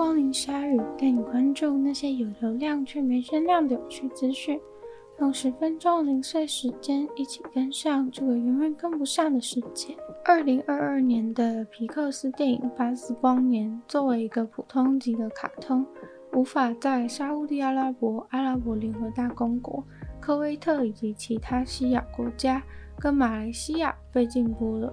光临鲨鱼，带你关注那些有流量却没声量的有趣资讯。用十分钟零碎时间，一起跟上这个永远跟不上的世界。二零二二年的皮克斯电影《巴斯光年》作为一个普通级的卡通，无法在沙乌地阿拉伯、阿拉伯联合大公国、科威特以及其他西亚国家跟马来西亚被禁播了。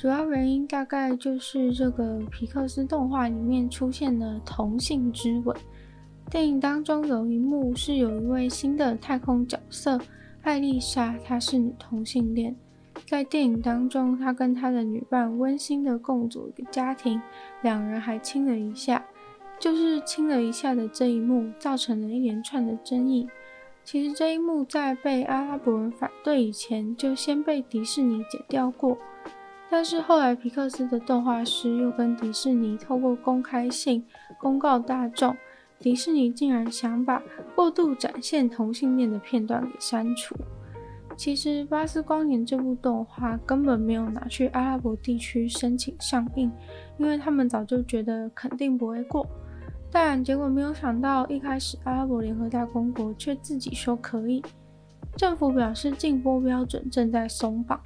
主要原因大概就是这个皮克斯动画里面出现了同性之吻。电影当中有一幕是有一位新的太空角色艾丽莎，她是女同性恋。在电影当中，她跟她的女伴温馨的共组一个家庭，两人还亲了一下。就是亲了一下的这一幕，造成了一连串的争议。其实这一幕在被阿拉伯人反对以前，就先被迪士尼剪掉过。但是后来，皮克斯的动画师又跟迪士尼透过公开信公告大众，迪士尼竟然想把过度展现同性恋的片段给删除。其实，《巴斯光年》这部动画根本没有拿去阿拉伯地区申请上映，因为他们早就觉得肯定不会过。但结果没有想到，一开始阿拉伯联合大公国却自己说可以，政府表示禁播标准正在松绑。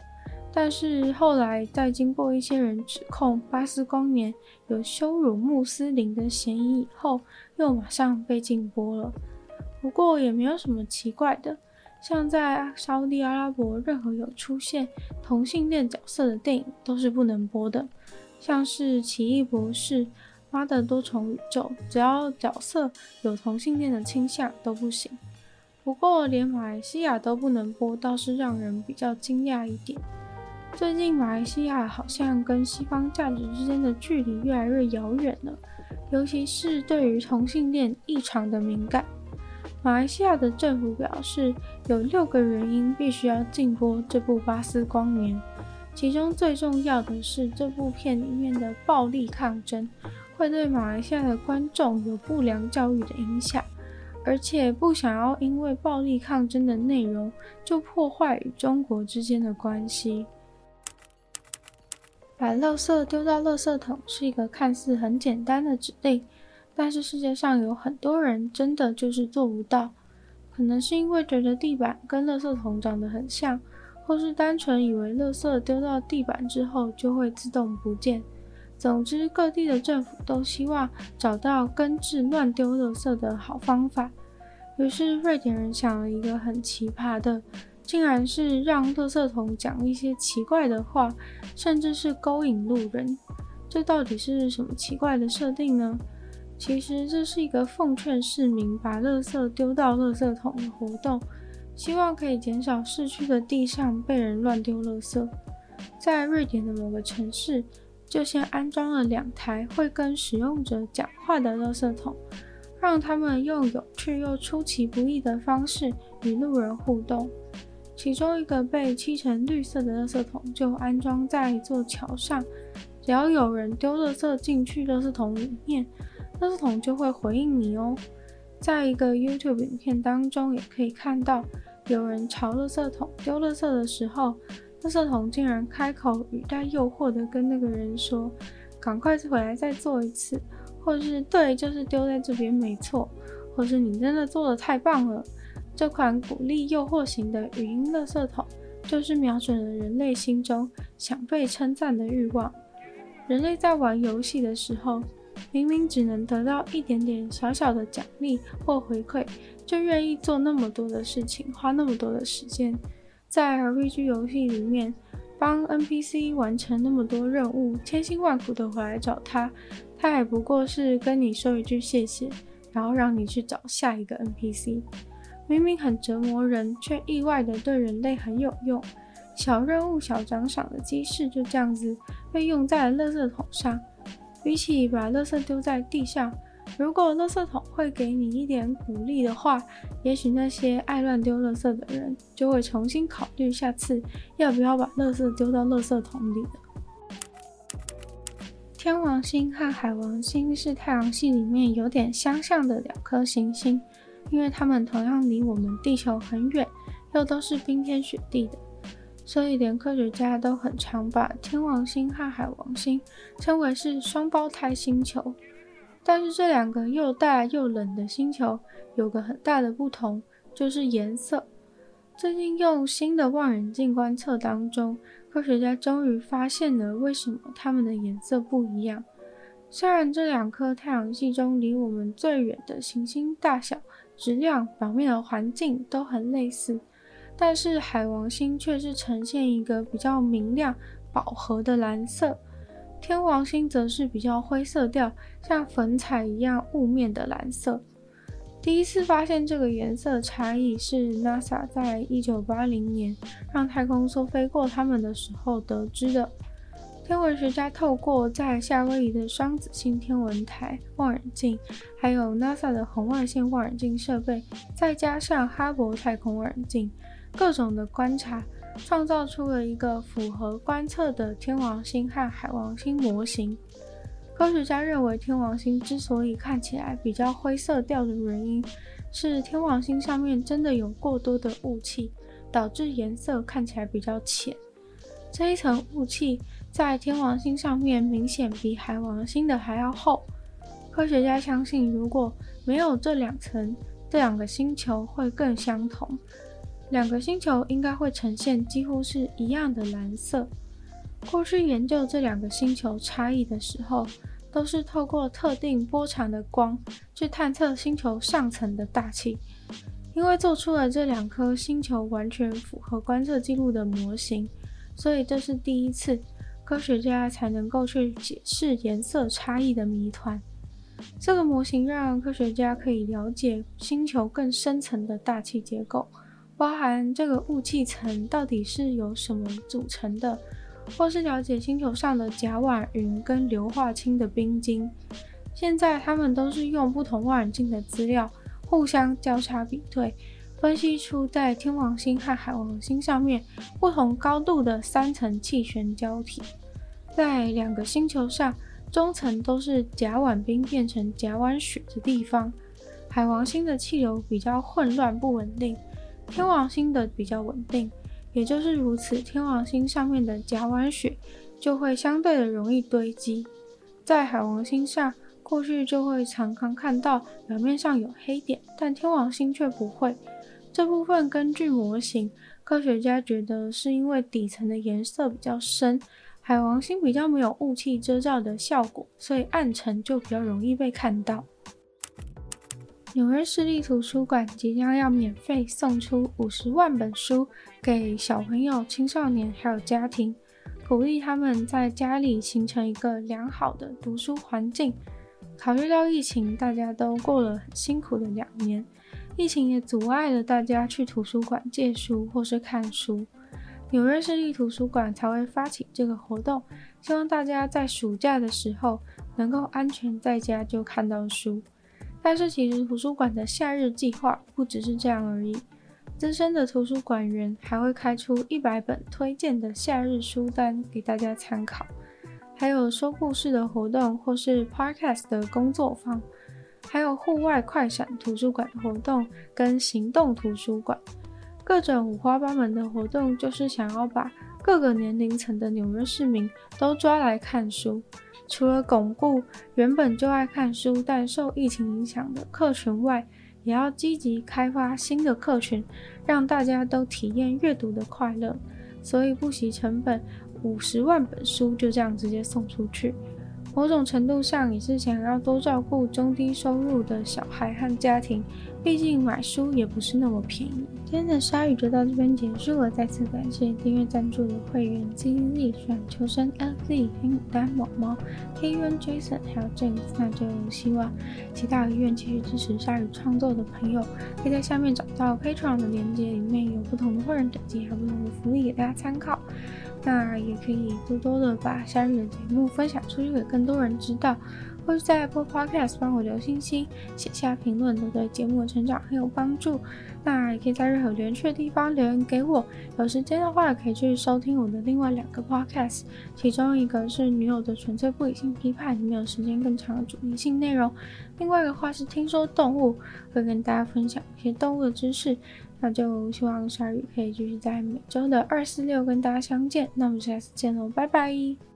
但是后来，在经过一些人指控《巴斯光年》有羞辱穆斯林的嫌疑以后，又马上被禁播了。不过也没有什么奇怪的，像在沙乌地阿拉伯，任何有出现同性恋角色的电影都是不能播的，像是《奇异博士》、《妈的多重宇宙》，只要角色有同性恋的倾向都不行。不过连马来西亚都不能播，倒是让人比较惊讶一点。最近，马来西亚好像跟西方价值之间的距离越来越遥远了，尤其是对于同性恋异常的敏感。马来西亚的政府表示，有六个原因必须要禁播这部《巴斯光年》，其中最重要的是这部片里面的暴力抗争会对马来西亚的观众有不良教育的影响，而且不想要因为暴力抗争的内容就破坏与中国之间的关系。把垃圾丢到垃圾桶是一个看似很简单的指令，但是世界上有很多人真的就是做不到。可能是因为觉得地板跟垃圾桶长得很像，或是单纯以为垃圾丢到地板之后就会自动不见。总之，各地的政府都希望找到根治乱丢垃圾的好方法。于是，瑞典人想了一个很奇葩的。竟然是让垃圾桶讲一些奇怪的话，甚至是勾引路人。这到底是什么奇怪的设定呢？其实这是一个奉劝市民把垃圾丢到垃圾桶的活动，希望可以减少市区的地上被人乱丢垃圾。在瑞典的某个城市，就先安装了两台会跟使用者讲话的垃圾桶，让他们用有趣又出其不意的方式与路人互动。其中一个被漆成绿色的垃圾桶就安装在一座桥上，只要有人丢垃圾进去垃圾桶里面，垃圾桶就会回应你哦。在一个 YouTube 影片当中，也可以看到有人朝垃圾桶丢垃圾的时候，垃圾桶竟然开口语带诱惑的跟那个人说：“赶快回来再做一次，或是对，就是丢在这边没错，或是你真的做的太棒了。”这款鼓励诱惑型的语音垃圾桶，就是瞄准了人类心中想被称赞的欲望。人类在玩游戏的时候，明明只能得到一点点小小的奖励或回馈，就愿意做那么多的事情，花那么多的时间，在 RPG 游戏里面帮 NPC 完成那么多任务，千辛万苦的回来找他，他也不过是跟你说一句谢谢，然后让你去找下一个 NPC。明明很折磨人，却意外的对人类很有用。小任务、小奖赏的机制就这样子被用在了垃圾桶上。比起把垃圾丢在地上，如果垃圾桶会给你一点鼓励的话，也许那些爱乱丢垃圾的人就会重新考虑下次要不要把垃圾丢到垃圾桶里了。天王星和海王星是太阳系里面有点相像的两颗行星。因为它们同样离我们地球很远，又都是冰天雪地的，所以连科学家都很常把天王星和海王星称为是双胞胎星球。但是这两个又大又冷的星球有个很大的不同，就是颜色。最近用新的望远镜观测当中，科学家终于发现了为什么它们的颜色不一样。虽然这两颗太阳系中离我们最远的行星大小、质量、表面的环境都很类似，但是海王星却是呈现一个比较明亮、饱和的蓝色，天王星则是比较灰色调，像粉彩一样雾面的蓝色。第一次发现这个颜色差异是 NASA 在一九八零年让太空梭飞过它们的时候得知的。天文学家透过在夏威夷的双子星天文台望远镜，还有 NASA 的红外线望远镜设备，再加上哈勃太空望远镜，各种的观察，创造出了一个符合观测的天王星和海王星模型。科学家认为，天王星之所以看起来比较灰色调的原因，是天王星上面真的有过多的雾气，导致颜色看起来比较浅。这一层雾气在天王星上面明显比海王星的还要厚。科学家相信，如果没有这两层，这两个星球会更相同。两个星球应该会呈现几乎是一样的蓝色。过去研究这两个星球差异的时候，都是透过特定波长的光去探测星球上层的大气。因为做出了这两颗星球完全符合观测记录的模型。所以这是第一次，科学家才能够去解释颜色差异的谜团。这个模型让科学家可以了解星球更深层的大气结构，包含这个雾气层到底是由什么组成的，或是了解星球上的甲烷云跟硫化氢的冰晶。现在他们都是用不同望远镜的资料互相交叉比对。分析出在天王星和海王星上面不同高度的三层气旋胶体，在两个星球上中层都是甲烷冰变成甲烷雪的地方。海王星的气流比较混乱不稳定，天王星的比较稳定。也就是如此，天王星上面的甲烷雪就会相对的容易堆积。在海王星上，过去就会常常看到表面上有黑点，但天王星却不会。这部分根据模型，科学家觉得是因为底层的颜色比较深，海王星比较没有雾气遮罩的效果，所以暗沉就比较容易被看到。纽约市立图书馆即将要免费送出五十万本书给小朋友、青少年还有家庭，鼓励他们在家里形成一个良好的读书环境。考虑到疫情，大家都过了很辛苦的两年。疫情也阻碍了大家去图书馆借书或是看书，纽约市立图书馆才会发起这个活动，希望大家在暑假的时候能够安全在家就看到书。但是其实图书馆的夏日计划不只是这样而已，资深的图书馆员还会开出一百本推荐的夏日书单给大家参考，还有说故事的活动或是 podcast 的工作坊。还有户外快闪图书馆的活动跟行动图书馆，各种五花八门的活动，就是想要把各个年龄层的纽约市民都抓来看书。除了巩固原本就爱看书但受疫情影响的客群外，也要积极开发新的客群，让大家都体验阅读的快乐。所以不惜成本，五十万本书就这样直接送出去。某种程度上也是想要多照顾中低收入的小孩和家庭，毕竟买书也不是那么便宜。今天的鲨鱼就到这边结束了，再次感谢订阅赞助的会员 Z Z 选求生 LZ 黑牡丹毛毛 K N Jason 还有 James，那就希望其他有意继续支持鲨鱼创作的朋友，可以在下面找到 Patreon 的链接，里面有不同的会员等级还有不同的福利给大家参考。那也可以多多的把鲨鱼的节目分享出去给更多人知道，或是在 Apple Podcast 帮我留星星、写下评论，都对节目的成长很有帮助。那也可以在任何有趣的地方留言给我。有时间的话，可以去收听我的另外两个 Podcast，其中一个是女友的纯粹不理性批判，里面有时间更长的主题性内容；另外一个话是听说动物，会跟大家分享一些动物的知识。那就希望下雨可以继续在每周的二四六跟大家相见。那我们下次见喽，拜拜。